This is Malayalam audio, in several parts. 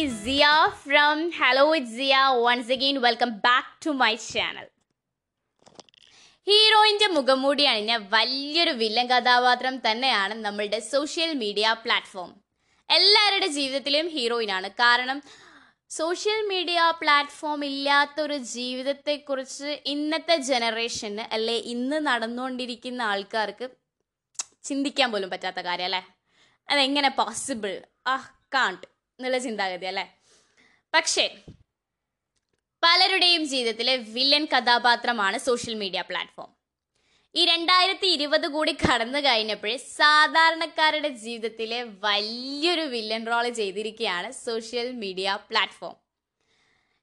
This from hello it Siya once again welcome back to my channel. ഹീറോയിന്റെ മുഖംമൂടി അണിഞ്ഞ വലിയൊരു വില്ലൻ കഥാപാത്രം തന്നെയാണ് നമ്മളുടെ സോഷ്യൽ മീഡിയ പ്ലാറ്റ്ഫോം എല്ലാവരുടെ ജീവിതത്തിലും ഹീറോയിനാണ് കാരണം സോഷ്യൽ മീഡിയ പ്ലാറ്റ്ഫോം ഇല്ലാത്തൊരു ജീവിതത്തെക്കുറിച്ച് ഇന്നത്തെ ജനറേഷന് അല്ലെ ഇന്ന് നടന്നുകൊണ്ടിരിക്കുന്ന ആൾക്കാർക്ക് ചിന്തിക്കാൻ പോലും പറ്റാത്ത കാര്യം അല്ലേ? അതെങ്ങനെ പോസിബിൾ ആ കാണ്ട് എന്നുള്ള ചിന്താഗതി അല്ലേ? പക്ഷേ പലരുടെയും ജീവിതത്തിലെ വില്ലൻ കഥാപാത്രമാണ് സോഷ്യൽ മീഡിയ പ്ലാറ്റ്ഫോം ഈ രണ്ടായിരത്തി ഇരുപത് കൂടി കടന്നു കഴിഞ്ഞപ്പോഴേ സാധാരണക്കാരുടെ ജീവിതത്തിലെ വലിയൊരു വില്ലൻ റോൾ ചെയ്തിരിക്കുകയാണ് social media platform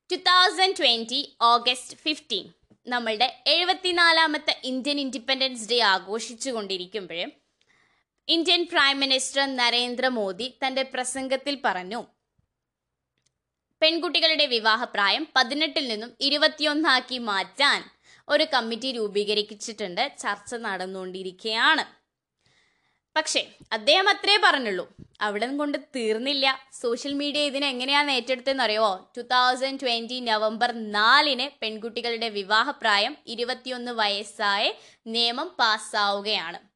two thousand twenty August fifteen നമ്മളുടെ എഴുപത്തിനാലാമത്തെ ഇന്ത്യൻ ഇൻഡിപെൻഡൻസ് ഡേ ആഘോഷിച്ചു കൊണ്ടിരിക്കുമ്പോൾ ഇന്ത്യൻ പ്രൈം മിനിസ്റ്റർ നരേന്ദ്രമോദി തന്റെ പ്രസംഗത്തിൽ പറഞ്ഞു പെൺകുട്ടികളുടെ വിവാഹപ്രായം പതിനെട്ടിൽ നിന്നും ഇരുപത്തിയൊന്നാക്കി മാറ്റാൻ ഒരു കമ്മിറ്റി രൂപീകരിച്ചിട്ടുണ്ട്. ചർച്ച നടന്നുകൊണ്ടിരിക്കുകയാണ്. പക്ഷേ അദ്ദേഹം അത്രേ പറഞ്ഞുള്ളൂ അവിടെ കൊണ്ട് തീർന്നില്ല. സോഷ്യൽ മീഡിയ ഇതിനെ എങ്ങനെയാണ് ഏറ്റെടുത്തതെന്ന് അറിയോ ടു തൗസൻഡ് ട്വന്റി നവംബർ നാലിന് പെൺകുട്ടികളുടെ വിവാഹപ്രായം ഇരുപത്തിയൊന്ന് വയസ്സായ നിയമം പാസ്സാവുകയാണ്.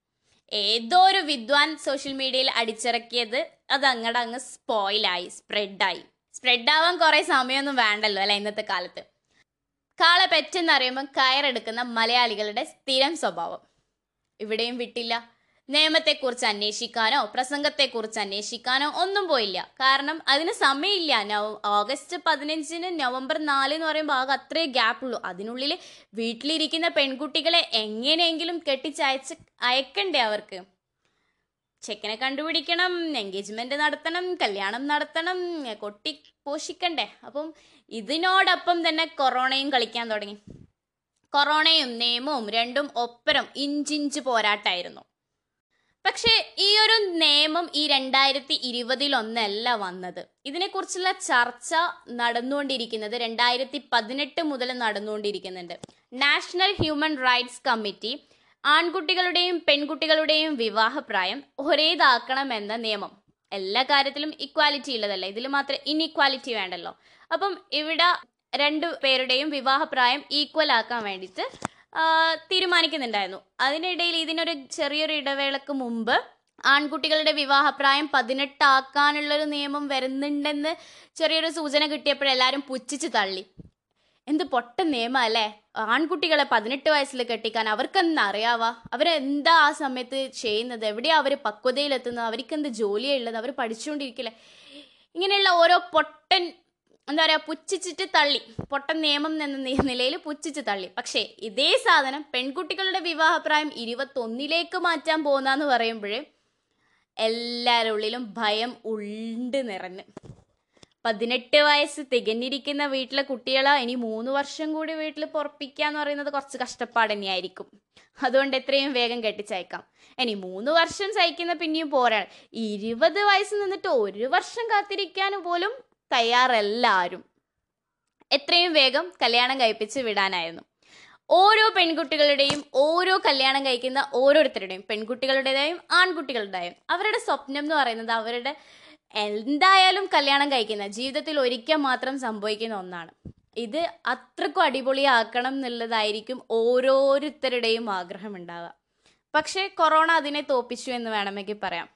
ഏതോ ഒരു വിദ്വാൻ സോഷ്യൽ മീഡിയയിൽ അടിച്ചിറക്കിയത് അത് അങ്ങടെ അങ്ങ് സ്പോയിലായി സ്പ്രെഡായി സ്പ്രെഡാവാൻ കുറെ സമയമൊന്നും വേണ്ടല്ലോ അല്ലെ ഇന്നത്തെ കാലത്ത്? കാളെ പെറ്റെന്നറിയുമ്പോൾ കയറെടുക്കുന്ന മലയാളികളുടെ സ്ഥിരം സ്വഭാവം. ഇവിടെയും വിട്ടില്ല. നിയമത്തെക്കുറിച്ച് അന്വേഷിക്കാനോ പ്രസംഗത്തെക്കുറിച്ച് അന്വേഷിക്കാനോ ഒന്നും പോയില്ല. കാരണം അതിന് സമയമില്ല. നവ ഓഗസ്റ്റ് പതിനഞ്ചിന് നവംബർ നാല് എന്ന് പറയുമ്പോൾ ആകെ അത്രേ ഗ്യാപ്പ് ഉള്ളൂ അതിനുള്ളിൽ വീട്ടിലിരിക്കുന്ന പെൺകുട്ടികളെ എങ്ങനെയെങ്കിലും കെട്ടിച്ചയച്ച് അയക്കണ്ടേ അവർക്ക്? ചെക്കനെ കണ്ടുപിടിക്കണം എൻഗേജ്മെന്റ് നടത്തണം കല്യാണം നടത്തണം കൊട്ടി പോഷിക്കണ്ടേ? അപ്പം ഇതിനോടൊപ്പം തന്നെ കൊറോണയും കളിക്കാൻ തുടങ്ങി. കൊറോണയും നിയമവും രണ്ടും ഒപ്പരം ഇഞ്ചിഞ്ച് പോരാട്ടായിരുന്നു. പക്ഷേ ഈ ഒരു നിയമം ഈ രണ്ടായിരത്തി ഇരുപതിലൊന്നല്ല വന്നത്. ഇതിനെക്കുറിച്ചുള്ള ചർച്ച നടന്നുകൊണ്ടിരിക്കുന്നത് രണ്ടായിരത്തി പതിനെട്ട് മുതൽ നടന്നുകൊണ്ടിരിക്കുന്നുണ്ട്. നാഷണൽ ഹ്യൂമൻ റൈറ്റ്സ് കമ്മിറ്റി ആൺകുട്ടികളുടെയും പെൺകുട്ടികളുടെയും വിവാഹപ്രായം ഒരേതാക്കണമെന്ന നിയമം. എല്ലാ കാര്യത്തിലും ഇക്വാലിറ്റി ഉള്ളതല്ല? ഇതിൽ മാത്രം ഇൻഇക്വാലിറ്റി വേണ്ടല്ലോ. അപ്പം ഇവിടെ രണ്ടു പേരുടെയും വിവാഹപ്രായം ഈക്വൽ ആക്കാൻ വേണ്ടിയിട്ട് തീരുമാനിക്കുന്നുണ്ടായിരുന്നു. അതിനിടയിൽ ഇതിനൊരു ചെറിയൊരു ഇടവേളക്ക് മുമ്പ് ആൺകുട്ടികളുടെ വിവാഹപ്രായം പതിനെട്ടാക്കാനുള്ളൊരു നിയമം വരുന്നുണ്ടെന്ന് ചെറിയൊരു സൂചന കിട്ടിയപ്പോഴെല്ലാവരും പുച്ഛിച്ച് തള്ളി. എന്ത് പൊട്ട നിയമം അല്ലേ? ആൺകുട്ടികളെ പതിനെട്ട് വയസ്സിൽ കെട്ടിക്കാൻ അവർക്കെന്താ അറിയാവാ? അവരെന്താ ആ സമയത്ത് ചെയ്യുന്നത്? എവിടെയാ അവർ പക്വതയിലെത്തുന്നത്? അവർക്ക് എന്ത് ജോലിയാ ഉള്ളത്? അവർ പഠിച്ചുകൊണ്ടിരിക്കില്ലേ? ഇങ്ങനെയുള്ള ഓരോ പൊട്ടൻ എന്താ പറയുക പുച്ഛിച്ചിട്ട് തള്ളി. പൊട്ടൻ നിയമം എന്ന നിലയിൽ പുച്ഛിച്ച് തള്ളി. പക്ഷേ ഇതേ സാധനം പെൺകുട്ടികളുടെ വിവാഹപ്രായം ഇരുപത്തൊന്നിലേക്ക് മാറ്റാൻ പോകുന്നതെന്ന് പറയുമ്പോൾ എല്ലാവരുടെ ഉള്ളിലും ഭയം ഉണ്ട് നിറഞ്ഞ്. പതിനെട്ട് വയസ്സ് തികഞ്ഞിരിക്കുന്ന വീട്ടിലെ കുട്ടികളെ ഇനി മൂന്ന് വർഷം കൂടി വീട്ടിൽ പൊറപ്പിക്കുക എന്ന് പറയുന്നത് കുറച്ച് കഷ്ടപ്പാട് തന്നെയായിരിക്കും. അതുകൊണ്ട് എത്രയും വേഗം കെട്ടിച്ചയക്കാം. ഇനി മൂന്ന് വർഷം സഹിക്കുന്ന പിന്നെയും പോരാ. ഇരുപത് വയസ്സ് നിന്നിട്ട് ഒരു വർഷം കാത്തിരിക്കാൻ പോലും തയ്യാറല്ല ആരും എത്രയും വേഗം കല്യാണം കഴിപ്പിച്ച് വിടാനായിരുന്നു. ഓരോ പെൺകുട്ടികളുടെയും ഓരോ കല്യാണം കഴിക്കുന്ന ഓരോരുത്തരുടെയും പെൺകുട്ടികളുടേതായും ആൺകുട്ടികളുടേതായും അവരുടെ സ്വപ്നം എന്ന് പറയുന്നത് അവരുടെ എന്തായാലും കല്യാണം കഴിക്കുന്ന ജീവിതത്തിൽ ഒരിക്കൽ മാത്രം സംഭവിക്കുന്ന ഒന്നാണ്. ഇത് അത്രക്കും അടിപൊളിയാക്കണം എന്നുള്ളതായിരിക്കും ഓരോരുത്തരുടെയും ആഗ്രഹം ഉണ്ടാവുക. പക്ഷേ കൊറോണ അതിനെ തോപ്പിച്ചു എന്ന് വേണമെങ്കിൽ പറയാം.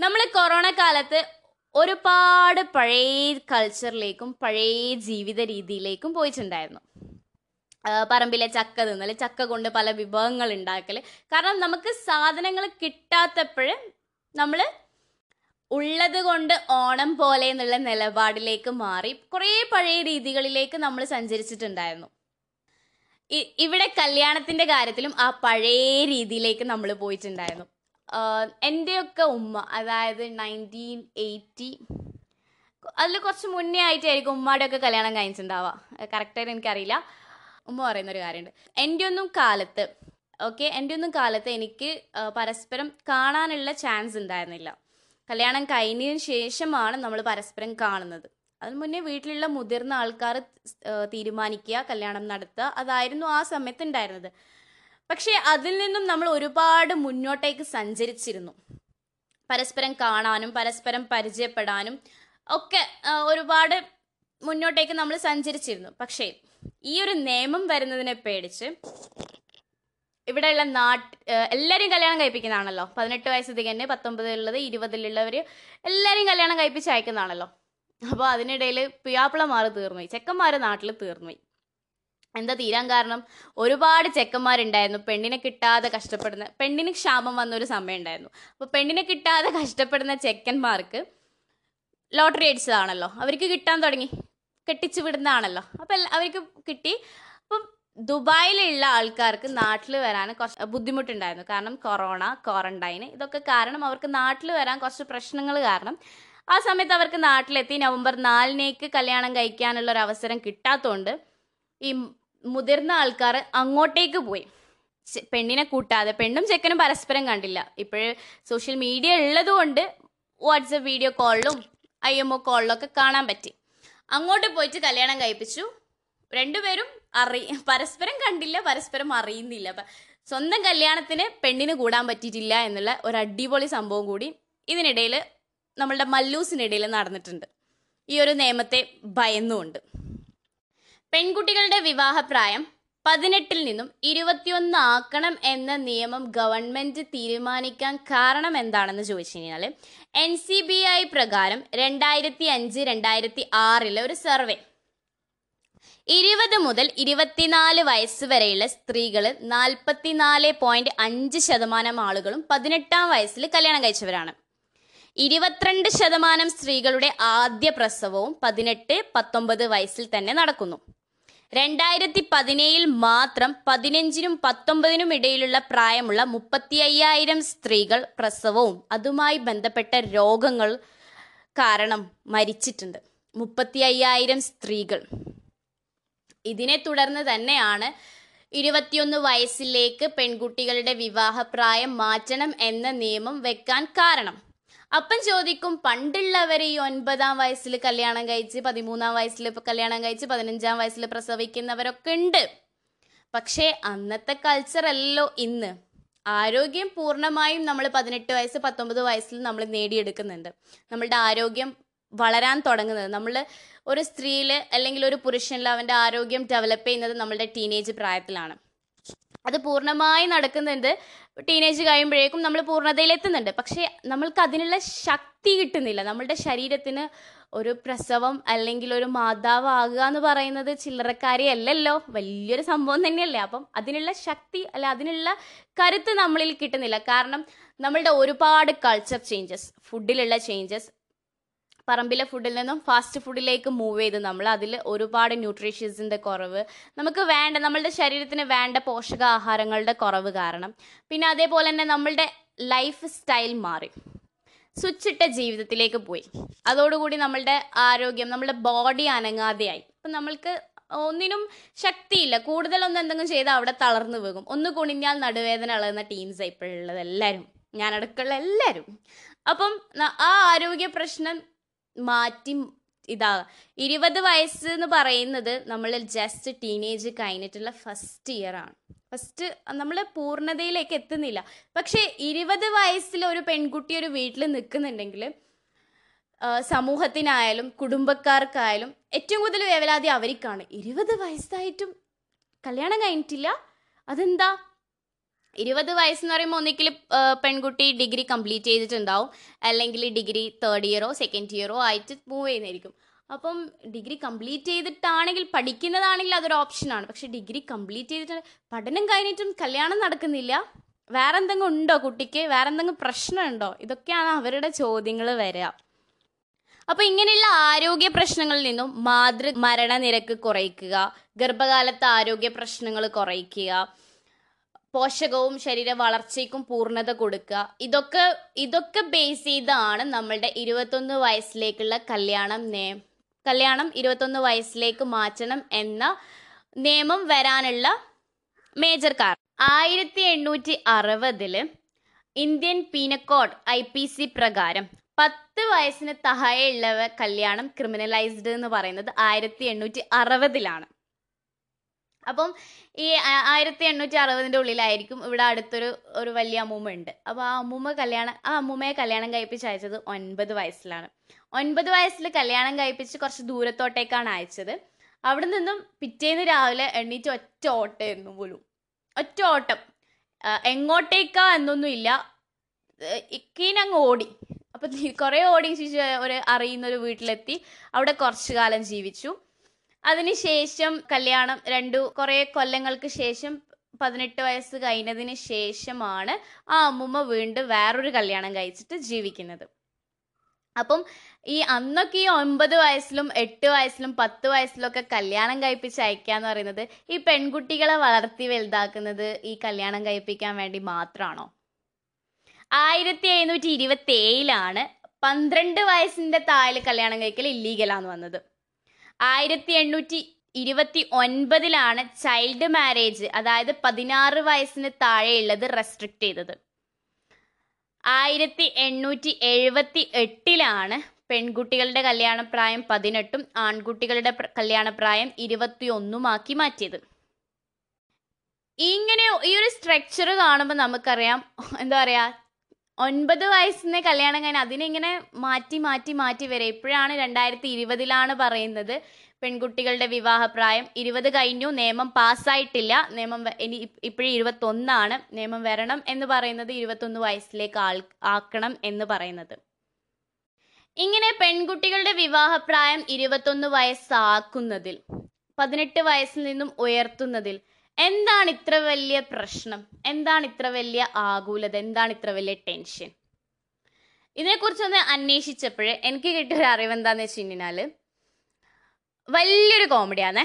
നമ്മൾ കൊറോണ കാലത്ത് ഒരുപാട് പഴയ കൾച്ചറിലേക്കും പഴയ ജീവിത രീതിയിലേക്കും പോയിട്ടുണ്ടായിരുന്നു പറമ്പിലെ ചക്ക തിന്നൽ ചക്ക കൊണ്ട് പല വിഭവങ്ങൾ ഉണ്ടാക്കൽ കാരണം നമുക്ക് സാധനങ്ങൾ കിട്ടാത്തപ്പോഴും നമ്മൾ ഉള്ളത് കൊണ്ട് ഓണം പോലെ എന്നുള്ള നിലപാടിലേക്ക് മാറി കുറേ പഴയ രീതികളിലേക്ക് നമ്മൾ സഞ്ചരിച്ചിട്ടുണ്ടായിരുന്നു. ഇവിടെ കല്യാണത്തിന്റെ കാര്യത്തിലും ആ പഴയ രീതിയിലേക്ക് നമ്മൾ പോയിട്ടുണ്ടായിരുന്നു. എന്റെയൊക്കെ ഉമ്മ അതായത് നയന്റീൻ എയ്റ്റി അതിൽ കുറച്ച് മുന്നേ ആയിട്ടായിരിക്കും ഉമ്മയുടെയൊക്കെ കല്യാണം കഴിച്ചിട്ടുണ്ടാവുക. കറക്റ്റായിട്ട് എനിക്കറിയില്ല. ഉമ്മ പറയുന്നൊരു കാര്യമുണ്ട്. എന്റെ ഒന്നും കാലത്ത് ഓക്കെ എന്റെ ഒന്നും കാലത്ത് എനിക്ക് പരസ്പരം കാണാനുള്ള ചാൻസ് ഉണ്ടായിരുന്നില്ല. കല്യാണം കഴിഞ്ഞതിന് ശേഷമാണ് നമ്മൾ പരസ്പരം കാണുന്നത്. അതിന് മുന്നേ വീട്ടിലുള്ള മുതിർന്ന ആൾക്കാർ തീരുമാനിക്കുക കല്യാണം നടത്തുക അതായിരുന്നു ആ സമയത്ത് ഉണ്ടായിരുന്നത് പക്ഷേ അതിൽ നിന്നും നമ്മൾ ഒരുപാട് മുന്നോട്ടേക്ക് സഞ്ചരിച്ചിരുന്നു. പരസ്പരം കാണാനും പരസ്പരം പരിചയപ്പെടാനും ഒക്കെ ഒരുപാട് മുന്നോട്ടേക്ക് നമ്മൾ സഞ്ചരിച്ചിരുന്നു. പക്ഷേ ഈ ഒരു നിയമം വരുന്നതിനെ പേടിച്ച് ഇവിടെയുള്ള നാട്ട് എല്ലാവരും കല്യാണം കഴിപ്പിക്കുന്നതാണല്ലോ. പതിനെട്ട് വയസ്സ് തികഞ്ഞ് പത്തൊമ്പതിലുള്ളത് ഇരുപതിലുള്ളവർ എല്ലാവരും കല്യാണം കഴിപ്പിച്ച് അയക്കുന്നതാണല്ലോ. അപ്പോൾ അതിനിടയിൽ പിയാപ്പിളമാർ തീർന്നുപോയി ചെക്കന്മാർ നാട്ടിൽ തീർന്നുപോയി. എന്താ തീരാൻ കാരണം? ഒരുപാട് ചെക്കന്മാരുണ്ടായിരുന്നു. പെണ്ണിനെ കിട്ടാതെ കഷ്ടപ്പെടുന്ന പെണ്ണിന് ക്ഷാമം വന്ന ഒരു സമയം ഉണ്ടായിരുന്നു അപ്പോൾ പെണ്ണിനെ കിട്ടാതെ കഷ്ടപ്പെടുന്ന ചെക്കന്മാർക്ക് ലോട്ടറി അടിച്ചതാണല്ലോ. അവർക്ക് കിട്ടാൻ തുടങ്ങി. കെട്ടിച്ചു വിടുന്നതാണല്ലോ. അപ്പം അവർക്ക് കിട്ടി. അപ്പം ദുബായിലുള്ള ആൾക്കാർക്ക് നാട്ടിൽ വരാൻ കുറച്ച് ബുദ്ധിമുട്ടുണ്ടായിരുന്നു. കാരണം കൊറോണ ക്വാറന്റൈൻ ഇതൊക്കെ കാരണം അവർക്ക് നാട്ടിൽ വരാൻ കുറച്ച് പ്രശ്നങ്ങൾ കാരണം ആ സമയത്ത് അവർക്ക് നാട്ടിലെത്തി. നവംബർ നാലിനേക്ക് കല്യാണം കഴിക്കാനുള്ള ഒരു അവസരം കിട്ടാത്തതുകൊണ്ട് ഈ മുതിർന്ന ആൾക്കാർ അങ്ങോട്ടേക്ക് പോയി. പെണ്ണിനെ കൂട്ടാതെ പെണ്ണും ചെക്കനും പരസ്പരം കണ്ടില്ല. ഇപ്പോഴ് സോഷ്യൽ മീഡിയ ഉള്ളതുകൊണ്ട് വാട്സപ്പ് വീഡിയോ കോളിലും ഐ എം ഒ കോളിലും ഒക്കെ കാണാൻ പറ്റി. അങ്ങോട്ട് പോയിട്ട് കല്യാണം കഴിപ്പിച്ചു. രണ്ടുപേരും അറി പരസ്പരം കണ്ടില്ല പരസ്പരം അറിയുന്നില്ല. അപ്പം സ്വന്തം കല്യാണത്തിന് പെണ്ണിന് കൂടാൻ പറ്റിയിട്ടില്ല എന്നുള്ള ഒരു അടിപൊളി സംഭവം കൂടി ഇതിനിടയിൽ നമ്മളുടെ മല്ലൂസിനിടയിൽ നടന്നിട്ടുണ്ട്. ഈ ഒരു നിയമത്തെ ഭയന്നുകൊണ്ട്. പെൺകുട്ടികളുടെ വിവാഹപ്രായം പതിനെട്ടിൽ നിന്നും ഇരുപത്തിയൊന്ന് ആക്കണം എന്ന നിയമം ഗവൺമെന്റ് തീരുമാനിക്കാൻ കാരണം എന്താണെന്ന് ചോദിച്ചു കഴിഞ്ഞാൽ എൻ സി ബി ഐ പ്രകാരം രണ്ടായിരത്തി അഞ്ച് രണ്ടായിരത്തി ആറിലെ ഒരു സർവേ. ഇരുപത് മുതൽ ഇരുപത്തിനാല് വയസ്സ് വരെയുള്ള സ്ത്രീകൾ നാൽപ്പത്തിനാല് പോയിന്റ് അഞ്ച് ശതമാനം ആളുകളും പതിനെട്ടാം വയസ്സിൽ കല്യാണം കഴിച്ചവരാണ്. ഇരുപത്തിരണ്ട് ശതമാനം സ്ത്രീകളുടെ ആദ്യ പ്രസവവും പതിനെട്ട് പത്തൊമ്പത് വയസ്സിൽ തന്നെ നടക്കുന്നു. രണ്ടായിരത്തി പതിനേഴിൽ മാത്രം പതിനഞ്ചിനും പത്തൊമ്പതിനും ഇടയിലുള്ള പ്രായമുള്ള മുപ്പത്തി അയ്യായിരം സ്ത്രീകൾ പ്രസവവും അതുമായി ബന്ധപ്പെട്ട രോഗങ്ങൾ കാരണം മരിച്ചിട്ടുണ്ട്. മുപ്പത്തി അയ്യായിരം സ്ത്രീകൾ. ഇതിനെ തുടർന്ന് തന്നെയാണ് ഇരുപത്തിയൊന്ന് വയസ്സിലേക്ക് പെൺകുട്ടികളുടെ വിവാഹപ്രായം മാറ്റണം എന്ന നിയമം വെക്കാൻ കാരണം. അപ്പം ചോദിക്കും പണ്ടുള്ളവർ ഈ ഒൻപതാം വയസ്സിൽ കല്യാണം കഴിച്ച് പതിമൂന്നാം വയസ്സിൽ കല്യാണം കഴിച്ച് പതിനഞ്ചാം വയസ്സിൽ പ്രസവിക്കുന്നവരൊക്കെ ഉണ്ട്. പക്ഷേ അന്നത്തെ കൾച്ചർ ഇന്ന്. ആരോഗ്യം പൂർണമായും നമ്മൾ പതിനെട്ട് വയസ്സ് പത്തൊമ്പത് വയസ്സിൽ നമ്മൾ നേടിയെടുക്കുന്നുണ്ട്. നമ്മളുടെ ആരോഗ്യം വളരാൻ തുടങ്ങുന്നത്. നമ്മൾ ഒരു സ്ത്രീയിൽ അല്ലെങ്കിൽ ഒരു പുരുഷനിൽ അവന്റെ ആരോഗ്യം ഡെവലപ്പ് ചെയ്യുന്നത് നമ്മളുടെ ടീനേജ് പ്രായത്തിലാണ്. അത് പൂർണമായി നടക്കുന്നുണ്ട്. ടീനേജ് കഴിയുമ്പോഴേക്കും നമ്മൾ പൂർണതയിലെത്തുന്നുണ്ട്. പക്ഷേ നമ്മൾക്ക് അതിനുള്ള ശക്തി കിട്ടുന്നില്ല. നമ്മളുടെ ശരീരത്തിന് ഒരു പ്രസവം അല്ലെങ്കിൽ ഒരു മാതാവാകുക എന്ന് പറയുന്നത് ചില്ലറക്കാരിയല്ലല്ലോ വലിയൊരു സംഭവം തന്നെയല്ലേ. അപ്പം അതിനുള്ള ശക്തി അല്ല അതിനുള്ള കരുത്ത് നമ്മളിൽ കിട്ടുന്നില്ല. കാരണം നമ്മളുടെ ഒരുപാട് കൾച്ചർ ചേഞ്ചസ് ഫുഡിലുള്ള ചേഞ്ചസ് പറമ്പിലെ ഫുഡിൽ നിന്നും ഫാസ്റ്റ് ഫുഡിലേക്ക് മൂവ് ചെയ്ത് നമ്മൾ അതിൽ ഒരുപാട് ന്യൂട്രീഷ്യൻസിന്റെ കുറവ് നമുക്ക് വേണ്ട നമ്മളുടെ ശരീരത്തിന് വേണ്ട പോഷകാഹാരങ്ങളുടെ കുറവ് കാരണം. പിന്നെ അതേപോലെ തന്നെ നമ്മളുടെ ലൈഫ് സ്റ്റൈൽ മാറി. സ്വിച്ചിട്ട ജീവിതത്തിലേക്ക് പോയി. അതോടുകൂടി നമ്മളുടെ ആരോഗ്യം നമ്മളുടെ ബോഡി അനങ്ങാതെയായി. അപ്പം നമ്മൾക്ക് ഒന്നിനും ശക്തിയില്ല. കൂടുതലൊന്നും എന്തെങ്കിലും ചെയ്താൽ അവിടെ തളർന്നു പോകും ഒന്ന് കുണിഞ്ഞാൽ നടുവേദന ടീംസ് ഇപ്പോഴുള്ളത് എല്ലാവരും ഞാനടക്കമുള്ള എല്ലാവരും അപ്പം ആ ആരോഗ്യ പ്രശ്നം മാറ്റി ഇതാ ഇരുപത് വയസ്സ് എന്ന് പറയുന്നത് നമ്മൾ ജസ്റ്റ് ടീനേജ് കഴിഞ്ഞിട്ടുള്ള ഫസ്റ്റ് ഇയർ ആണ്. ഫസ്റ്റ് നമ്മൾ പൂർണതയിലേക്ക് എത്തുന്നില്ല. പക്ഷേ ഇരുപത് വയസ്സിൽ ഒരു പെൺകുട്ടി ഒരു വീട്ടിൽ നിൽക്കുന്നുണ്ടെങ്കിൽ സമൂഹത്തിനായാലും കുടുംബക്കാർക്കായാലും ഏറ്റവും കൂടുതൽ വേവലാതി അവർക്കാണ് ഇരുപത് വയസ്സായിട്ടും കല്യാണം കഴിഞ്ഞിട്ടില്ല. അതെന്താ? ഇരുപത് വയസ്സെന്ന് പറയുമ്പോൾ ഒന്നിക്കൽ പെൺകുട്ടി ഡിഗ്രി കംപ്ലീറ്റ് ചെയ്തിട്ടുണ്ടാവും. അല്ലെങ്കിൽ ഡിഗ്രി തേർഡ് ഇയറോ സെക്കൻഡ് ഇയറോ ആയിട്ട് മൂവ് ചെയ്യുന്നതായിരിക്കും. അപ്പം ഡിഗ്രി കംപ്ലീറ്റ് ചെയ്തിട്ടാണെങ്കിൽ പഠിക്കുന്നതാണെങ്കിൽ അതൊരു ഓപ്ഷനാണ് പക്ഷെ ഡിഗ്രി കംപ്ലീറ്റ് ചെയ്തിട്ട് പഠനം കഴിഞ്ഞിട്ടും കല്യാണം നടക്കുന്നില്ല. വേറെ എന്തെങ്കിലും ഉണ്ടോ കുട്ടിക്ക്? വേറെ എന്തെങ്കിലും പ്രശ്നമുണ്ടോ ഇതൊക്കെയാണ് അവരുടെ ചോദ്യങ്ങൾ വരിക. അപ്പോൾ ഇങ്ങനെയുള്ള ആരോഗ്യ പ്രശ്നങ്ങളിൽ നിന്നും മാതൃ മരണനിരക്ക് കുറയ്ക്കുക ഗർഭകാലത്ത് ആരോഗ്യ പ്രശ്നങ്ങൾ കുറയ്ക്കുക പോഷകവും ശരീര വളർച്ചയ്ക്കും പൂർണത കൊടുക്കുക. ഇതൊക്കെ ഇതൊക്കെ ബേസ് ചെയ്താണ് നമ്മളുടെ ഇരുപത്തൊന്ന് വയസ്സിലേക്കുള്ള കല്യാണം നേ കല്യാണം ഇരുപത്തൊന്ന് വയസ്സിലേക്ക് മാറ്റണം എന്ന നിയമം വരാനുള്ള മേജർ കാർ ആയിരത്തി എണ്ണൂറ്റി അറുപതിൽ Indian penal code I P C പ്രകാരം പത്ത് വയസ്സിന് താഴെയുള്ളവ കല്യാണം ക്രിമിനലൈസ്ഡ് എന്ന് പറയുന്നത് ആയിരത്തി എണ്ണൂറ്റി അറുപതിലാണ് അപ്പം ഈ ആയിരത്തി എണ്ണൂറ്റി അറുപതിന്റെ ഉള്ളിലായിരിക്കും ഇവിടെ അടുത്തൊരു ഒരു വലിയ അമ്മൂമ്മ ഉണ്ട്. അപ്പോൾ ആ അമ്മൂമ്മ കല്യാണം ആ അമ്മൂമ്മയെ കല്യാണം കഴിപ്പിച്ച് അയച്ചത് ഒൻപത് വയസ്സിലാണ്. ഒൻപത് വയസ്സിൽ കല്യാണം കഴിപ്പിച്ച് കുറച്ച് ദൂരത്തോട്ടേക്കാണ് അയച്ചത്. അവിടെ നിന്നും പിറ്റേന്ന് രാവിലെ എണ്ണീറ്റ് ഒറ്റ ഓട്ടമായിരുന്നു പോലും ഒറ്റ ഓട്ടം. എങ്ങോട്ടേക്കാ എന്നൊന്നുമില്ല ഇക്കീനങ്ങ് ഓടി. അപ്പം കുറേ ഓടി ഒരു അറിയുന്ന ഒരു വീട്ടിലെത്തി. അവിടെ കുറച്ചു കാലം ജീവിച്ചു. അതിനുശേഷം കല്യാണം രണ്ടു കുറേ കൊല്ലങ്ങൾക്ക് ശേഷം പതിനെട്ട് വയസ്സ് കഴിഞ്ഞതിന് ശേഷമാണ് ആ അമ്മുമ്മ വീണ്ടും വേറൊരു കല്യാണം കഴിച്ചിട്ട് ജീവിക്കുന്നത്. അപ്പം ഈ അന്നൊക്കെ ഈ ഒൻപത് വയസ്സിലും എട്ട് വയസ്സിലും പത്ത് വയസ്സിലും ഒക്കെ കല്യാണം കഴിപ്പിച്ച് അയക്കുക എന്ന് പറയുന്നത് ഈ പെൺകുട്ടികളെ വളർത്തി വലുതാക്കുന്നത് ഈ കല്യാണം കഴിപ്പിക്കാൻ വേണ്ടി മാത്രമാണോ ആയിരത്തി എഴുന്നൂറ്റി ഇരുപത്തി ഏഴിലാണ് പന്ത്രണ്ട് വയസ്സിന്റെ താഴെ കല്യാണം കഴിക്കൽ ഇല്ലീഗലാന്ന് വന്നത്. ആയിരത്തി എണ്ണൂറ്റി ഇരുപത്തി ഒൻപതിലാണ് ചൈൽഡ് മാരേജ് അതായത് പതിനാറ് വയസ്സിന് താഴെയുള്ളത് റെസ്ട്രിക്റ്റ് ചെയ്തത്. ആയിരത്തി എണ്ണൂറ്റി എഴുപത്തി എട്ടിലാണ് പെൺകുട്ടികളുടെ കല്യാണപ്രായം പതിനെട്ടും ആൺകുട്ടികളുടെ പ്ര- കല്യാണപ്രായം ഇരുപത്തി ഒന്നുമാക്കി മാറ്റിയത്. ഇങ്ങനെ ഈ ഒരു സ്ട്രക്ചർ കാണുമ്പോൾ നമുക്കറിയാം എന്താ പറയാ ഒൻപത് വയസ്സിന് കല്യാണം കഴിഞ്ഞ് അതിനിങ്ങനെ മാറ്റി മാറ്റി മാറ്റി വരെ. ഇപ്പോഴാണ് രണ്ടായിരത്തി ഇരുപതിലാണ് പറയുന്നത് പെൺകുട്ടികളുടെ വിവാഹപ്രായം. ഇരുപത് കഴിഞ്ഞു നിയമം പാസ്സായിട്ടില്ല. നിയമം ഇനി ഇപ്പോഴും ഇരുപത്തൊന്നാണ്. നിയമം വരണം എന്ന് പറയുന്നത് ഇരുപത്തൊന്ന് വയസ്സിലേക്ക് ആൾ ആക്കണം എന്ന് പറയുന്നത്. ഇങ്ങനെ പെൺകുട്ടികളുടെ വിവാഹപ്രായം ഇരുപത്തൊന്ന് വയസ്സാക്കുന്നതിൽ പതിനെട്ട് വയസ്സിൽ നിന്നും ഉയർത്തുന്നതിൽ എന്താണ് ഇത്ര വലിയ പ്രശ്നം? എന്താണ് ഇത്ര വലിയ ആകുലത? എന്താണ് ഇത്ര വലിയ ടെൻഷൻ ഇതിനെക്കുറിച്ചൊന്ന് അന്വേഷിച്ചപ്പോൾ എനിക്ക് കിട്ടിയ അറിവ് എന്താണെന്ന് വെച്ച് കഴിഞ്ഞാൽ വലിയൊരു കോമഡിയാണ്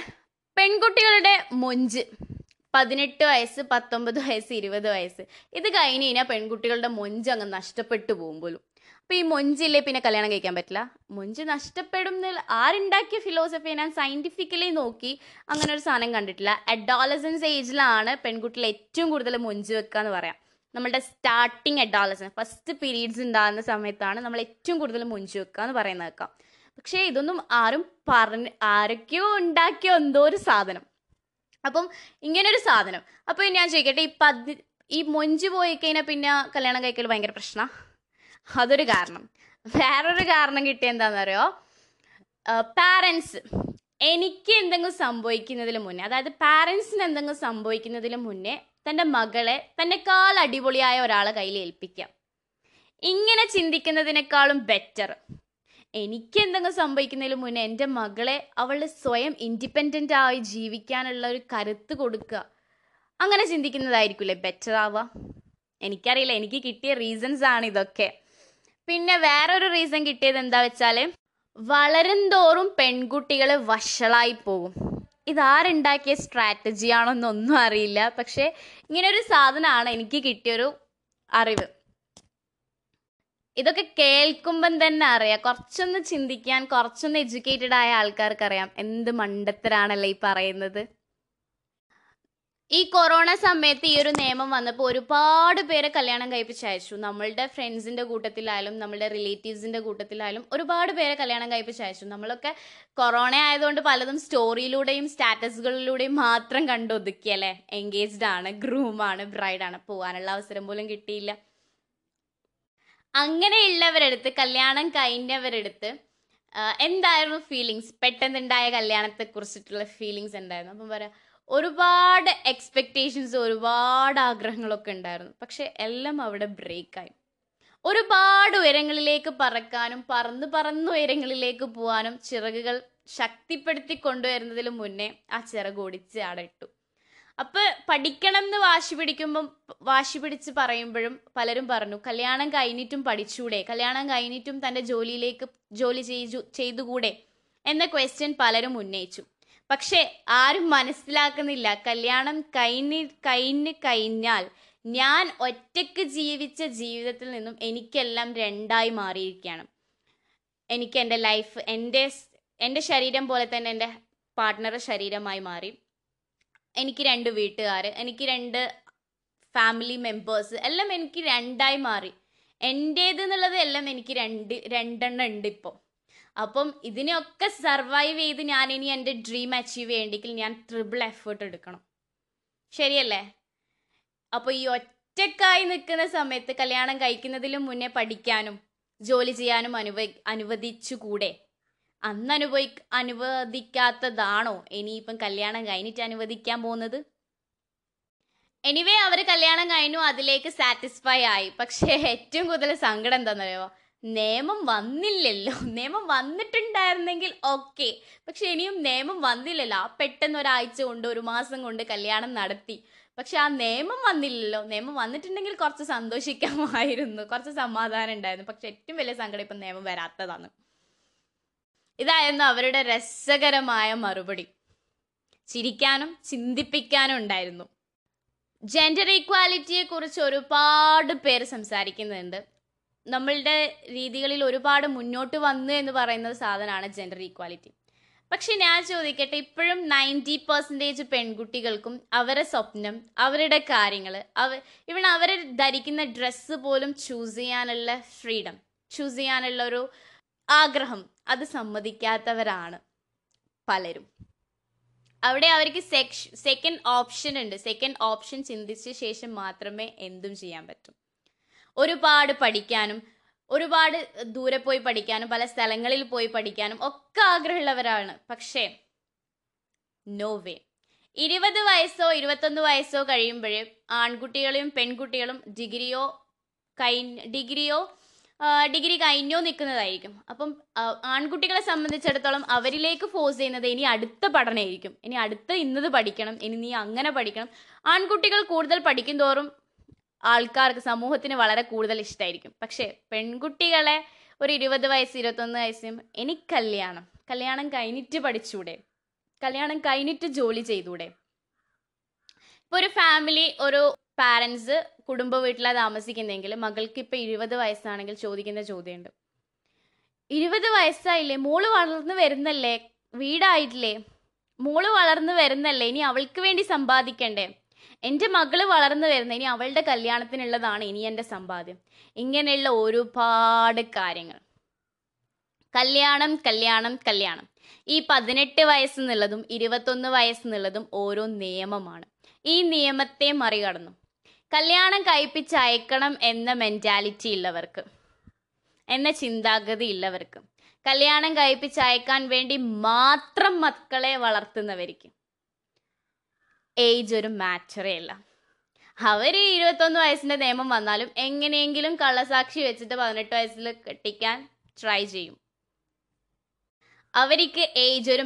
പെൺകുട്ടികളുടെ മൊഞ്ച്. പതിനെട്ട് വയസ്സ് പത്തൊമ്പത് വയസ്സ് ഇരുപത് വയസ്സ്. ഇത് കഴിഞ്ഞ് കഴിഞ്ഞാൽ പെൺകുട്ടികളുടെ മൊഞ്ച് അങ്ങ് നഷ്ടപ്പെട്ടു പോകും പോലും. അപ്പൊ ഈ മൊഞ്ചില്ലേ പിന്നെ കല്യാണം കഴിക്കാൻ പറ്റില്ല? മൊഞ്ച് നഷ്ടപ്പെടും ആരുണ്ടാക്കിയ ഫിലോസഫി ഞാൻ സയന്റിഫിക്കലി നോക്കി അങ്ങനെ ഒരു സാധനം കണ്ടിട്ടില്ല. അഡോളസൻസ് ഏജിലാണ് പെൺകുട്ടികൾ ഏറ്റവും കൂടുതൽ മൊഞ്ച് വെക്കുക എന്ന് പറയാം. നമ്മളുടെ സ്റ്റാർട്ടിങ് അഡോളസൻ ഫസ്റ്റ് പീരീഡ്സ് ഉണ്ടാകുന്ന സമയത്താണ് നമ്മൾ ഏറ്റവും കൂടുതൽ മൊഞ്ച് വെക്കുക എന്ന് പറയുന്നത് കേൾക്കാം പക്ഷേ ഇതൊന്നും ആരും പറഞ്ഞ് ആരൊക്കെയോ ഉണ്ടാക്കിയോ എന്തോ ഒരു സാധനം. അപ്പം ഇങ്ങനൊരു സാധനം. അപ്പോൾ ഞാൻ ചോദിക്കട്ടെ ഈ പതി ഈ മൊഞ്ച് പോയി കഴിഞ്ഞാൽ പിന്നെ കല്യാണം കഴിക്കൽ ഭയങ്കര പ്രശ്ന? അതൊരു കാരണം. വേറൊരു കാരണം കിട്ടിയ എന്താണെന്ന് അറിയോ പാരൻസ് എനിക്ക് എന്തെങ്കിലും സംഭവിക്കുന്നതിന് മുന്നേ അതായത് പാരൻസിന് എന്തെങ്കിലും സംഭവിക്കുന്നതിന് മുന്നേ തന്റെ മകളെ തന്നെക്കാൾ അടിപൊളിയായ ഒരാളെ കയ്യിൽ ഏൽപ്പിക്കാം ഇങ്ങനെ ചിന്തിക്കുന്നതിനേക്കാളും ബെറ്റർ എനിക്ക് എന്തെങ്കിലും സംഭവിക്കുന്നതിന് മുന്നേ എന്റെ മകളെ അവളുടെ സ്വയം ഇൻഡിപെൻഡന്റ് ആയി ജീവിക്കാനുള്ള ഒരു കരുത്ത് കൊടുക്കുക. അങ്ങനെ ചിന്തിക്കുന്നതായിരിക്കില്ലേ ബെറ്റർ ആവുക. എനിക്കറിയില്ല. എനിക്ക് കിട്ടിയ റീസൺസ് ആണ് ഇതൊക്കെ. പിന്നെ വേറൊരു റീസൺ കിട്ടിയത് എന്താ വെച്ചാൽ വളരും തോറും പെൺകുട്ടികൾ വഷളായി പോകും. ഇതാരുണ്ടാക്കിയ സ്ട്രാറ്റജി ആണെന്നൊന്നും അറിയില്ല. പക്ഷേ ഇങ്ങനൊരു സാധനമാണ് എനിക്ക് കിട്ടിയൊരു അറിവ്. ഇതൊക്കെ കേൾക്കുമ്പം തന്നെ അറിയാം. കുറച്ചൊന്ന് ചിന്തിക്കാൻ കുറച്ചൊന്ന് എഡ്യൂക്കേറ്റഡ് ആയ ആൾക്കാർക്ക് അറിയാം എന്ത് മണ്ടത്തരാണല്ലേ ഈ പറയുന്നത്. ഈ കൊറോണ സമയത്ത് ഈ ഒരു നിയമം വന്നപ്പോൾ ഒരുപാട് പേരെ കല്യാണം കഴിപ്പിച്ച് അയച്ചു. നമ്മളുടെ ഫ്രണ്ട്സിന്റെ കൂട്ടത്തിലായാലും നമ്മളുടെ റിലേറ്റീവ്സിന്റെ കൂട്ടത്തിലായാലും ഒരുപാട് പേരെ കല്യാണം കഴിപ്പിച്ച് അയച്ചു. നമ്മളൊക്കെ കൊറോണ ആയതുകൊണ്ട് പലതും സ്റ്റോറിയിലൂടെയും സ്റ്റാറ്റസുകളിലൂടെയും മാത്രം കണ്ടൊതുക്കിയല്ലേ എൻഗേജ്ഡ് ആണ് ഗ്രൂമാണ് ബ്രൈഡാണ് പോകാനുള്ള അവസരം പോലും കിട്ടിയില്ല. അങ്ങനെയുള്ളവരെടുത്ത് കല്യാണം കഴിഞ്ഞവരെടുത്ത് എന്തായിരുന്നു ഫീലിങ്സ് പെട്ടെന്നുണ്ടായ കല്യാണത്തെ കുറിച്ചിട്ടുള്ള ഫീലിങ്സ് എന്തായിരുന്നു? അപ്പം പറയാം ഒരുപാട് എക്സ്പെക്റ്റേഷൻസ് ഒരുപാട് ആഗ്രഹങ്ങളൊക്കെ ഉണ്ടായിരുന്നു. പക്ഷെ എല്ലാം അവിടെ ബ്രേക്കായി ഒരുപാട് ഉയരങ്ങളിലേക്ക് പറക്കാനും പറന്ന് പറന്ന് ഉയരങ്ങളിലേക്ക് പോകാനും ചിറകുകൾ ശക്തിപ്പെടുത്തി കൊണ്ടുവരുന്നതിന് മുന്നേ ആ ചിറക് ഒടിച്ച് അടയിട്ടു അപ്പൊ പഠിക്കണം എന്ന് വാശി പിടിക്കുമ്പം വാശി പിടിച്ച് പറയുമ്പോഴും പലരും പറഞ്ഞു കല്യാണം കഴിഞ്ഞിട്ടും പഠിച്ചൂടെ? കല്യാണം കഴിഞ്ഞിട്ടും തന്റെ ജോലിയിലേക്ക് ജോലി ചെയ്തു ചെയ്തുകൂടെ? എന്ന ക്വസ്റ്റ്യൻ പലരും ഉന്നയിച്ചു. പക്ഷെ ആരും മനസ്സിലാക്കുന്നില്ല കല്യാണം കഴിഞ്ഞ് കഴിഞ്ഞ് കഴിഞ്ഞാൽ ഞാൻ ഒറ്റയ്ക്ക് ജീവിച്ച ജീവിതത്തിൽ നിന്നും എനിക്കെല്ലാം രണ്ടായി മാറിയിരിക്കുകയാണ്. എനിക്ക് എന്റെ ലൈഫ് എന്റെ എന്റെ ശരീരം പോലെ തന്നെ എന്റെ പാർട്ട്ണറുടെ ശരീരമായി മാറി. എനിക്ക് രണ്ട് വീട്ടുകാർ എനിക്ക് രണ്ട് ഫാമിലി മെമ്പേഴ്സ് എല്ലാം എനിക്ക് രണ്ടായി മാറി. എന്റേത് എന്നുള്ളത് എല്ലാം എനിക്ക് രണ്ട് രണ്ടെണ്ണം ഉണ്ട് ഇപ്പോൾ അപ്പം ഇതിനെയൊക്കെ സർവൈവ് ചെയ്ത് ഞാൻ ഇനി എന്റെ ഡ്രീം അച്ചീവ് ചെയ്യണമെങ്കിൽ ഞാൻ ട്രിപ്പിൾ എഫേർട്ട് എടുക്കണം. ശരിയല്ലേ? അപ്പോൾ ഈ ഒറ്റക്കായി നിൽക്കുന്ന സമയത്ത് കല്യാണം കഴിക്കുന്നതിലും മുന്നേ പഠിക്കാനും ജോലി ചെയ്യാനും അനുവ അനുവദിച്ചുകൂടെ? അന്ന് അനുഭവി അനുവദിക്കാത്തതാണോ? ഇനിയിപ്പം കല്യാണം കഴിഞ്ഞിട്ട് അനുവദിക്കാൻ പോകുന്നത്? എനിവേ അവർ കല്യാണം കഴിഞ്ഞു അതിലേക്ക് സാറ്റിസ്ഫൈ ആയി. പക്ഷേ ഏറ്റവും കൂടുതൽ സങ്കടം എന്താണെന്നറിയോ നിയമം വന്നില്ലല്ലോ. നിയമം വന്നിട്ടുണ്ടായിരുന്നെങ്കിൽ ഓക്കെ പക്ഷെ ഇനിയും നിയമം വന്നില്ലല്ലോ. പെട്ടെന്ന് ഒരാഴ്ച കൊണ്ട് ഒരു മാസം കൊണ്ട് കല്യാണം നടത്തി. പക്ഷെ ആ നിയമം വന്നില്ലല്ലോ. നിയമം വന്നിട്ടുണ്ടെങ്കിൽ കുറച്ച് സന്തോഷിക്കാമായിരുന്നു. കുറച്ച് സമാധാനം ഉണ്ടായിരുന്നു. പക്ഷെ ഏറ്റവും വലിയ സങ്കടം ഇപ്പം നിയമം വരാത്തതാണ്. ഇതായിരുന്നു അവരുടെ രസകരമായ മറുപടി. ചിരിക്കാനും ചിന്തിപ്പിക്കാനും ഉണ്ടായിരുന്നു. ജെൻഡർ ഈക്വാലിറ്റിയെ കുറിച്ച് ഒരുപാട് പേര് സംസാരിക്കുന്നുണ്ട്. നമ്മളുടെ രീതികളിൽ ഒരുപാട് മുന്നോട്ട് വന്നു എന്ന് പറയുന്ന സാധനമാണ് ജെൻഡർ ഈക്വാലിറ്റി പക്ഷെ ഞാൻ ചോദിക്കട്ടെ ഇപ്പോഴും നയന്റി പെർസെന്റേജ് പെൺകുട്ടികൾക്കും അവരെ സ്വപ്നം അവരുടെ കാര്യങ്ങൾ അവ ഇവൺ അവർ ധരിക്കുന്ന ഡ്രസ്സ് പോലും ചൂസ് ചെയ്യാനുള്ള ഫ്രീഡം ചൂസ് ചെയ്യാനുള്ള ഒരു ആഗ്രഹം. അത് സമ്മതിക്കാത്തവരാണ് പലരും. അവിടെ അവർക്ക് സെക്ഷ സെക്കൻഡ് ഓപ്ഷൻ ഉണ്ട്. സെക്കൻഡ് ഓപ്ഷൻ ചിന്തിച്ച ശേഷം മാത്രമേ എന്തും ചെയ്യാൻ പറ്റൂ. ഒരുപാട് പഠിക്കാനും ഒരുപാട് ദൂരെ പോയി പഠിക്കാനും പല സ്ഥലങ്ങളിൽ പോയി പഠിക്കാനും ഒക്കെ ആഗ്രഹമുള്ളവരാണ്. പക്ഷേ നോ വേ ഇരുപത് വയസ്സോ ഇരുപത്തൊന്ന് വയസ്സോ കഴിയുമ്പോഴേ ആൺകുട്ടികളെയും പെൺകുട്ടികളും ഡിഗ്രിയോ കൈ ഡിഗ്രിയോ ഡിഗ്രി കഴിഞ്ഞോ നിൽക്കുന്നതായിരിക്കും. അപ്പം ആൺകുട്ടികളെ സംബന്ധിച്ചിടത്തോളം അവരിലേക്ക് ഫോഴ്സ് ചെയ്യുന്നത് ഇനി അടുത്ത പഠനമായിരിക്കും. ഇനി അടുത്ത ഇന്നത് പഠിക്കണം. ഇനി നീ അങ്ങനെ പഠിക്കണം. ആൺകുട്ടികൾ കൂടുതൽ പഠിക്കും തോറും ആൾക്കാർക്ക് സമൂഹത്തിന് വളരെ കൂടുതൽ ഇഷ്ടമായിരിക്കും പക്ഷേ പെൺകുട്ടികളെ ഒരു ഇരുപത് വയസ്സ് ഇരുപത്തൊന്ന് വയസ്സും എനിക്ക് കല്യാണം. കല്യാണം കഴിഞ്ഞിട്ട് പഠിച്ചൂടെ? കല്യാണം കഴിഞ്ഞിട്ട് ജോലി ചെയ്തൂടെ? ഇപ്പോൾ ഒരു ഫാമിലി ഒരു പാരൻസ് കുടുംബ വീട്ടിലാണ് താമസിക്കുന്നതെങ്കിൽ മകൾക്ക് ഇപ്പം ഇരുപത് വയസ്സാണെങ്കിൽ ചോദിക്കുന്ന ചോദ്യമുണ്ട്. ഇരുപത് വയസ്സായില്ലേ? മോൾ വളർന്നു വരുന്നല്ലേ? വീടായിട്ടില്ലേ? മോൾ വളർന്നു വരുന്നല്ലേ? ഇനി അവൾക്ക് വേണ്ടി സമ്പാദിക്കണ്ടേ? എന്റെ മകൾ വളർന്നു വരുന്ന ഇനി അവളുടെ കല്യാണത്തിനുള്ളതാണ് ഇനി എന്റെ സമ്പാദ്യം. ഇങ്ങനെയുള്ള ഒരുപാട് കാര്യങ്ങൾ. കല്യാണം കല്യാണം കല്യാണം. ഈ പതിനെട്ട് വയസ്സെന്നുള്ളതും ഇരുപത്തൊന്ന് വയസ്സെന്നുള്ളതും ഓരോ നിയമമാണ്. ഈ നിയമത്തെ മറികടന്നു. കല്യാണം കഴിപ്പിച്ചയക്കണം എന്ന മെന്റാലിറ്റി ഉള്ളവർക്ക് എന്ന ചിന്താഗതി ഉള്ളവർക്ക് കല്യാണം കഴിപ്പിച്ചയക്കാൻ വേണ്ടി മാത്രം മക്കളെ വളർത്തുന്നവർക്ക് ഏജ് ഒരു മാറ്ററേ അല്ല അവർ ഇരുപത്തൊന്ന് വയസ്സിന്റെ നിയമം വന്നാലും എങ്ങനെയെങ്കിലും കള്ളസാക്ഷി വെച്ചിട്ട് പതിനെട്ട് വയസ്സിൽ കെട്ടിക്കാൻ ട്രൈ ചെയ്യും. അവർക്ക് ഏജ് ഒരു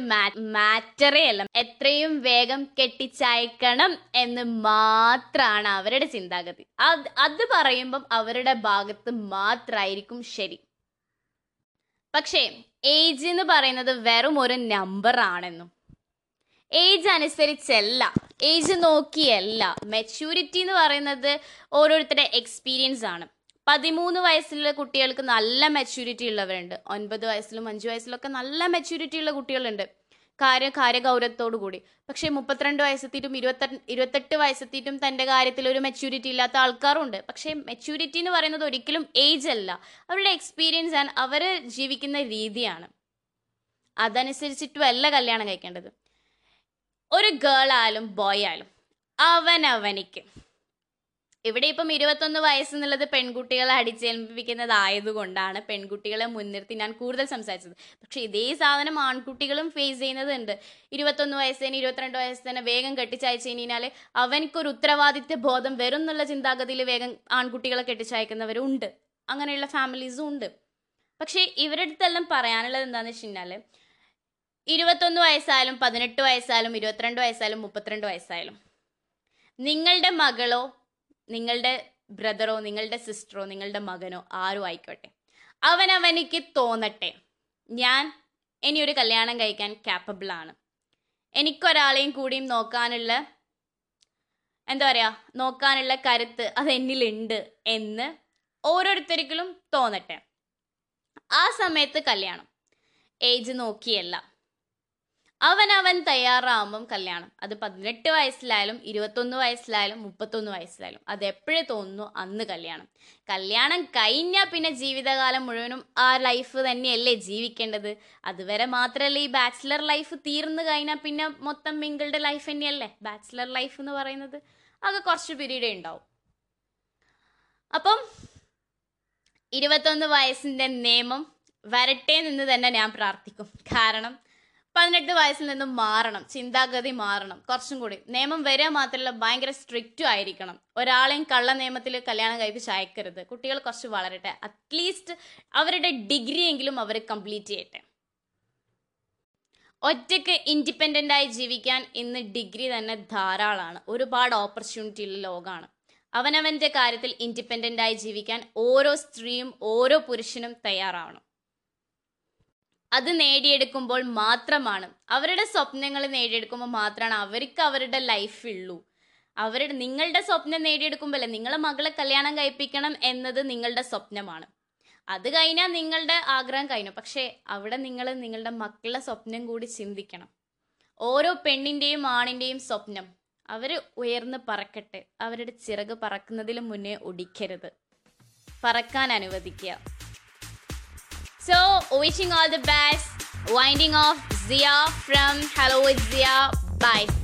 മാറ്ററേ അല്ല എത്രയും വേഗം കെട്ടിച്ചയക്കണം എന്ന് മാത്രമാണ് അവരുടെ ചിന്താഗതി. അത് അത് പറയുമ്പം അവരുടെ ഭാഗത്ത് മാത്രമായിരിക്കും ശരി. പക്ഷേ ഏജ് എന്ന് പറയുന്നത് വെറും ഒരു നമ്പർ ആണെന്നും. ഏജ് അനുസരിച്ചല്ല. ഏജ് നോക്കിയല്ല. മെച്യൂരിറ്റി എന്ന് പറയുന്നത് ഓരോരുത്തരുടെ എക്സ്പീരിയൻസ് ആണ്. പതിമൂന്ന് വയസ്സിലെ കുട്ടികൾക്ക് നല്ല മെച്യൂരിറ്റി ഉള്ളവരുണ്ട്. ഒൻപത് വയസ്സിലും അഞ്ച് വയസ്സിലൊക്കെ നല്ല മെച്യൂരിറ്റി ഉള്ള കുട്ടികളുണ്ട്. കാര്യ കാര്യഗൗരവത്തോടു കൂടി. പക്ഷേ മുപ്പത്തിരണ്ട് വയസ്സെത്തിയിട്ടും ഇരുപത്തെ ഇരുപത്തെട്ട് വയസ്സെത്തിയിട്ടും തന്റെ കാര്യത്തിൽ ഒരു മെച്യൂരിറ്റി ഇല്ലാത്ത ആൾക്കാരുണ്ട്. പക്ഷേ മെച്യൂരിറ്റി എന്ന് പറയുന്നത് ഒരിക്കലും ഏജ് അല്ല. അവരുടെ എക്സ്പീരിയൻസ് ആൻഡ് അവർ ജീവിക്കുന്ന രീതിയാണ്. അതനുസരിച്ചിട്ടും അല്ല കല്യാണം കഴിക്കേണ്ടത്. ഒരു ഗേൾ ആയാലും ബോയ് ആയാലും അവനവനിക്ക് ഇവിടെ ഇപ്പം ഇരുപത്തൊന്ന് വയസ്സെന്നുള്ളത് പെൺകുട്ടികളെ അടിച്ചേൽപ്പിക്കുന്നതായതുകൊണ്ടാണ് പെൺകുട്ടികളെ മുൻനിർത്തി ഞാൻ കൂടുതൽ സംസാരിച്ചത്. പക്ഷേ ഇതേ സാധനം ആൺകുട്ടികളും ഫേസ് ചെയ്യുന്നതുണ്ട്. ഇരുപത്തൊന്ന് വയസ്സിന് ഇരുപത്തിരണ്ട് വയസ്സേനെ വേഗം കെട്ടിച്ചയച്ചു കഴിഞ്ഞാൽ അവനക്കൊരു ഉത്തരവാദിത്വ ബോധം വരും എന്നുള്ള ചിന്താഗതിയിൽ വേഗം ആൺകുട്ടികളെ കെട്ടിച്ചയക്കുന്നവരും ഉണ്ട് അങ്ങനെയുള്ള ഫാമിലീസും ഉണ്ട്. പക്ഷേ ഇവരുടെ അടുത്തെല്ലാം പറയാനുള്ളത് എന്താണെന്ന് വെച്ച് കഴിഞ്ഞാൽ ഇരുപത്തൊന്ന് വയസ്സായാലും പതിനെട്ട് വയസ്സായാലും ഇരുപത്തിരണ്ട് വയസ്സായാലും മുപ്പത്തിരണ്ട് വയസ്സായാലും നിങ്ങളുടെ മകളോ നിങ്ങളുടെ ബ്രദറോ നിങ്ങളുടെ സിസ്റ്ററോ നിങ്ങളുടെ മകനോ ആരും ആയിക്കോട്ടെ. അവനവനിക്ക് തോന്നട്ടെ. ഞാൻ ഇനി ഒരു കല്യാണം കഴിക്കാൻ ക്യാപ്പബിൾ ആണ്. എനിക്കൊരാളെയും കൂടിയും നോക്കാനുള്ള എന്താ പറയുക നോക്കാനുള്ള കരുത്ത് അത് എന്നിലുണ്ട് എന്ന് ഓരോരുത്തർക്കും തോന്നട്ടെ. ആ സമയത്ത് കല്യാണം. ഏജ് നോക്കിയല്ല. അവനവൻ തയ്യാറാവുമ്പം കല്യാണം. അത് പതിനെട്ട് വയസ്സിലായാലും ഇരുപത്തൊന്ന് വയസ്സിലായാലും മുപ്പത്തൊന്ന് വയസ്സിലായാലും അത് എപ്പോഴേ തോന്നുന്നു അന്ന് കല്യാണം. കല്യാണം കഴിഞ്ഞാൽ പിന്നെ ജീവിതകാലം മുഴുവനും ആ ലൈഫ് തന്നെയല്ലേ ജീവിക്കേണ്ടത്. അതുവരെ മാത്രമല്ല ഈ ബാച്ചിലർ ലൈഫ് തീർന്നു കഴിഞ്ഞാൽ പിന്നെ മൊത്തം മിങ്കിളുടെ ലൈഫ് തന്നെയല്ലേ? ബാച്ചിലർ ലൈഫ് എന്ന് പറയുന്നത്. അത് കുറച്ച് പീരീഡേ ഉണ്ടാവും. അപ്പം ഇരുപത്തൊന്ന് വയസ്സിന്റെ നിയമം വരട്ടെ നിന്ന് തന്നെ ഞാൻ പ്രാർത്ഥിക്കും. കാരണം പതിനെട്ട് വയസ്സിൽ നിന്നും മാറണം ചിന്താഗതി മാറണം കുറച്ചും കൂടി. നിയമം വരിക മാത്രമല്ല ഭയങ്കര സ്ട്രിക്റ്റും ആയിരിക്കണം. ഒരാളെയും കള്ള നിയമത്തിൽ കല്യാണം കഴിപ്പിച്ച് അയക്കരുത്. കുട്ടികൾ കുറച്ച് വളരട്ടെ. അറ്റ്ലീസ്റ്റ് അവരുടെ ഡിഗ്രി എങ്കിലും അവർ കംപ്ലീറ്റ് ചെയ്യട്ടെ. ഒറ്റയ്ക്ക് ഇൻഡിപെൻഡന്റ് ആയി ജീവിക്കാൻ ഇന്ന് ഡിഗ്രി തന്നെ ധാരാളമാണ് ഒരുപാട് ഓപ്പർച്യൂണിറ്റി ഉള്ള ലോകമാണ് അവനവന്റെ കാര്യത്തിൽ ഇൻഡിപെൻഡന്റ് ആയി ജീവിക്കാൻ ഓരോ സ്ത്രീയും ഓരോ പുരുഷനും തയ്യാറാവണം. അത് നേടിയെടുക്കുമ്പോൾ മാത്രമാണ്. അവരുടെ സ്വപ്നങ്ങൾ നേടിയെടുക്കുമ്പോൾ മാത്രമാണ് അവർക്ക് അവരുടെ ലൈഫ് ഉള്ളൂ. അവരുടെ നിങ്ങളുടെ സ്വപ്നം നേടിയെടുക്കുമ്പോഴല്ലേ നിങ്ങളെ മകളെ കല്യാണം കഴിപ്പിക്കണം എന്നത് നിങ്ങളുടെ സ്വപ്നമാണ്. അത് കഴിഞ്ഞാൽ നിങ്ങളുടെ ആഗ്രഹം കഴിഞ്ഞു. പക്ഷേ അവിടെ നിങ്ങൾ നിങ്ങളുടെ മക്കളുടെ സ്വപ്നം കൂടി ചിന്തിക്കണം. ഓരോ പെണ്ണിന്റെയും ആണിന്റെയും സ്വപ്നം അവർ ഉയർന്ന് പറക്കട്ടെ. അവരുടെ ചിറക് പറക്കുന്നതിന് മുന്നേ ഒടിക്കരുത്. പറക്കാൻ അനുവദിക്കുക. So, wishing all the best. Winding off Zia from Hello with Zia. Bye.